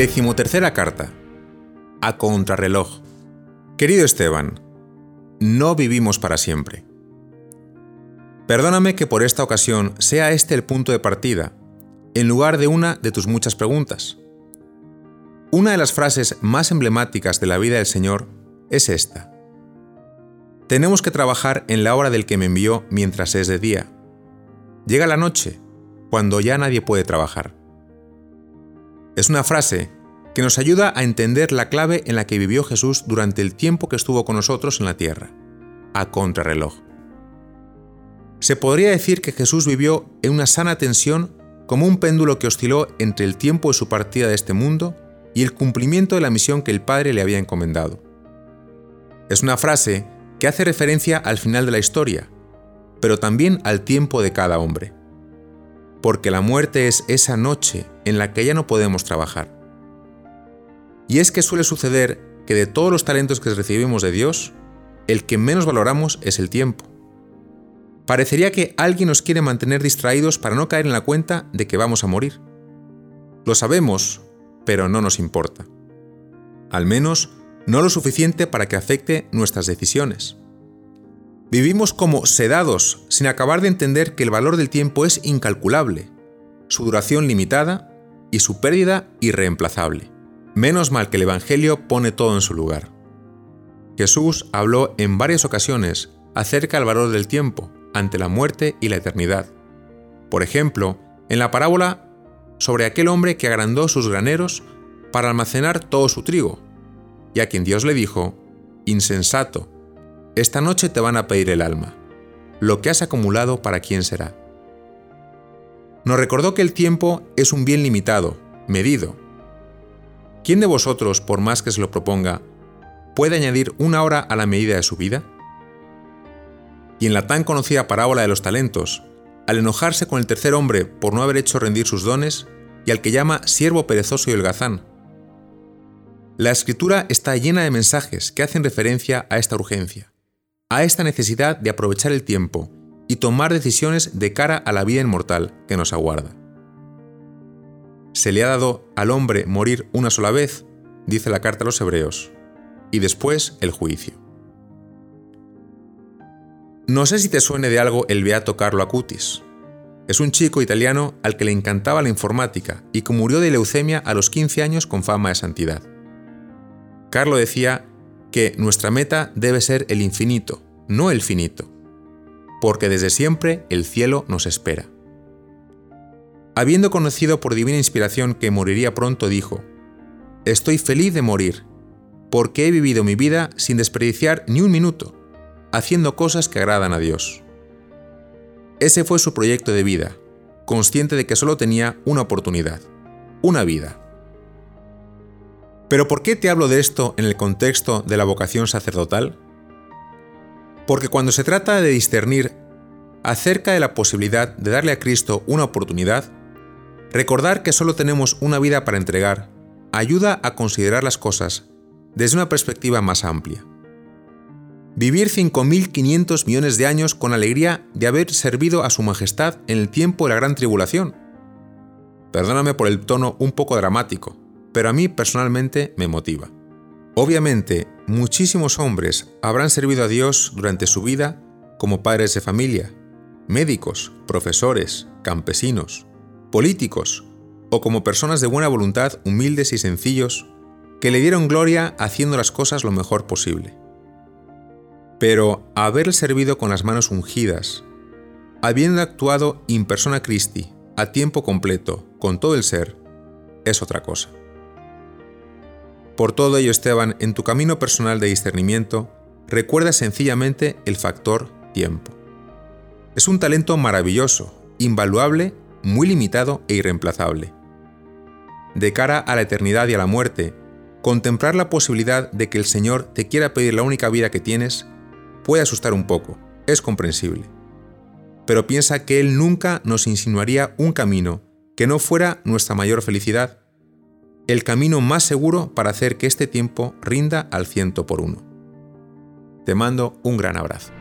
Decimotercera carta. A contrarreloj. Querido Esteban, no vivimos para siempre. Perdóname que por esta ocasión sea este el punto de partida, en lugar de una de tus muchas preguntas. Una de las frases más emblemáticas de la vida del Señor es esta. Tenemos que trabajar en la hora del que me envió mientras es de día. Llega la noche, cuando ya nadie puede trabajar. Es una frase que nos ayuda a entender la clave en la que vivió Jesús durante el tiempo que estuvo con nosotros en la tierra, a contrarreloj. Se podría decir que Jesús vivió en una sana tensión como un péndulo que osciló entre el tiempo de su partida de este mundo y el cumplimiento de la misión que el Padre le había encomendado. Es una frase que hace referencia al final de la historia, pero también al tiempo de cada hombre. Porque la muerte es esa noche en la que ya no podemos trabajar. Y es que suele suceder que de todos los talentos que recibimos de Dios, el que menos valoramos es el tiempo. Parecería que alguien nos quiere mantener distraídos para no caer en la cuenta de que vamos a morir. Lo sabemos, pero no nos importa. Al menos, no lo suficiente para que afecte nuestras decisiones. Vivimos como sedados, sin acabar de entender que el valor del tiempo es incalculable, su duración limitada y su pérdida irreemplazable. Menos mal que el Evangelio pone todo en su lugar. Jesús habló en varias ocasiones acerca del valor del tiempo ante la muerte y la eternidad. Por ejemplo, en la parábola sobre aquel hombre que agrandó sus graneros para almacenar todo su trigo, y a quien Dios le dijo, Insensato, esta noche te van a pedir el alma. Lo que has acumulado para quién será. Nos recordó que el tiempo es un bien limitado, medido. ¿Quién de vosotros, por más que se lo proponga, puede añadir una hora a la medida de su vida? Y en la tan conocida parábola de los talentos, al enojarse con el tercer hombre por no haber hecho rendir sus dones, y al que llama siervo perezoso y holgazán. La escritura está llena de mensajes que hacen referencia a esta urgencia, a esta necesidad de aprovechar el tiempo y tomar decisiones de cara a la vida inmortal que nos aguarda. Se le ha dado al hombre morir una sola vez, dice la carta a los hebreos, y después el juicio. No sé si te suene de algo el beato Carlo Acutis. Es un chico italiano al que le encantaba la informática y que murió de leucemia a los 15 años con fama de santidad. Carlo decía que nuestra meta debe ser el infinito, no el finito, porque desde siempre el cielo nos espera. Habiendo conocido por divina inspiración que moriría pronto, dijo, Estoy feliz de morir, porque he vivido mi vida sin desperdiciar ni un minuto, haciendo cosas que agradan a Dios. Ese fue su proyecto de vida, consciente de que solo tenía una oportunidad, una vida. Pero ¿por qué te hablo de esto en el contexto de la vocación sacerdotal? Porque cuando se trata de discernir acerca de la posibilidad de darle a Cristo una oportunidad, recordar que solo tenemos una vida para entregar ayuda a considerar las cosas desde una perspectiva más amplia vivir 5.500 millones de años con alegría de haber servido a Su Majestad en el tiempo de la Gran Tribulación. Perdóname por el tono un poco dramático, pero a mí personalmente me motiva. Obviamente, muchísimos hombres habrán servido a Dios durante su vida como padres de familia, médicos, profesores, campesinos, políticos o como personas de buena voluntad humildes y sencillos que le dieron gloria haciendo las cosas lo mejor posible. Pero haber servido con las manos ungidas, habiendo actuado in persona Christi, a tiempo completo, con todo el ser, es otra cosa. Por todo ello, Esteban, en tu camino personal de discernimiento, recuerda sencillamente el factor tiempo. Es un talento maravilloso, invaluable, muy limitado e irreemplazable. De cara a la eternidad y a la muerte, contemplar la posibilidad de que el Señor te quiera pedir la única vida que tienes puede asustar un poco, es comprensible. Pero piensa que Él nunca nos insinuaría un camino que no fuera nuestra mayor felicidad, el camino más seguro para hacer que este tiempo rinda al ciento por uno. Te mando un gran abrazo.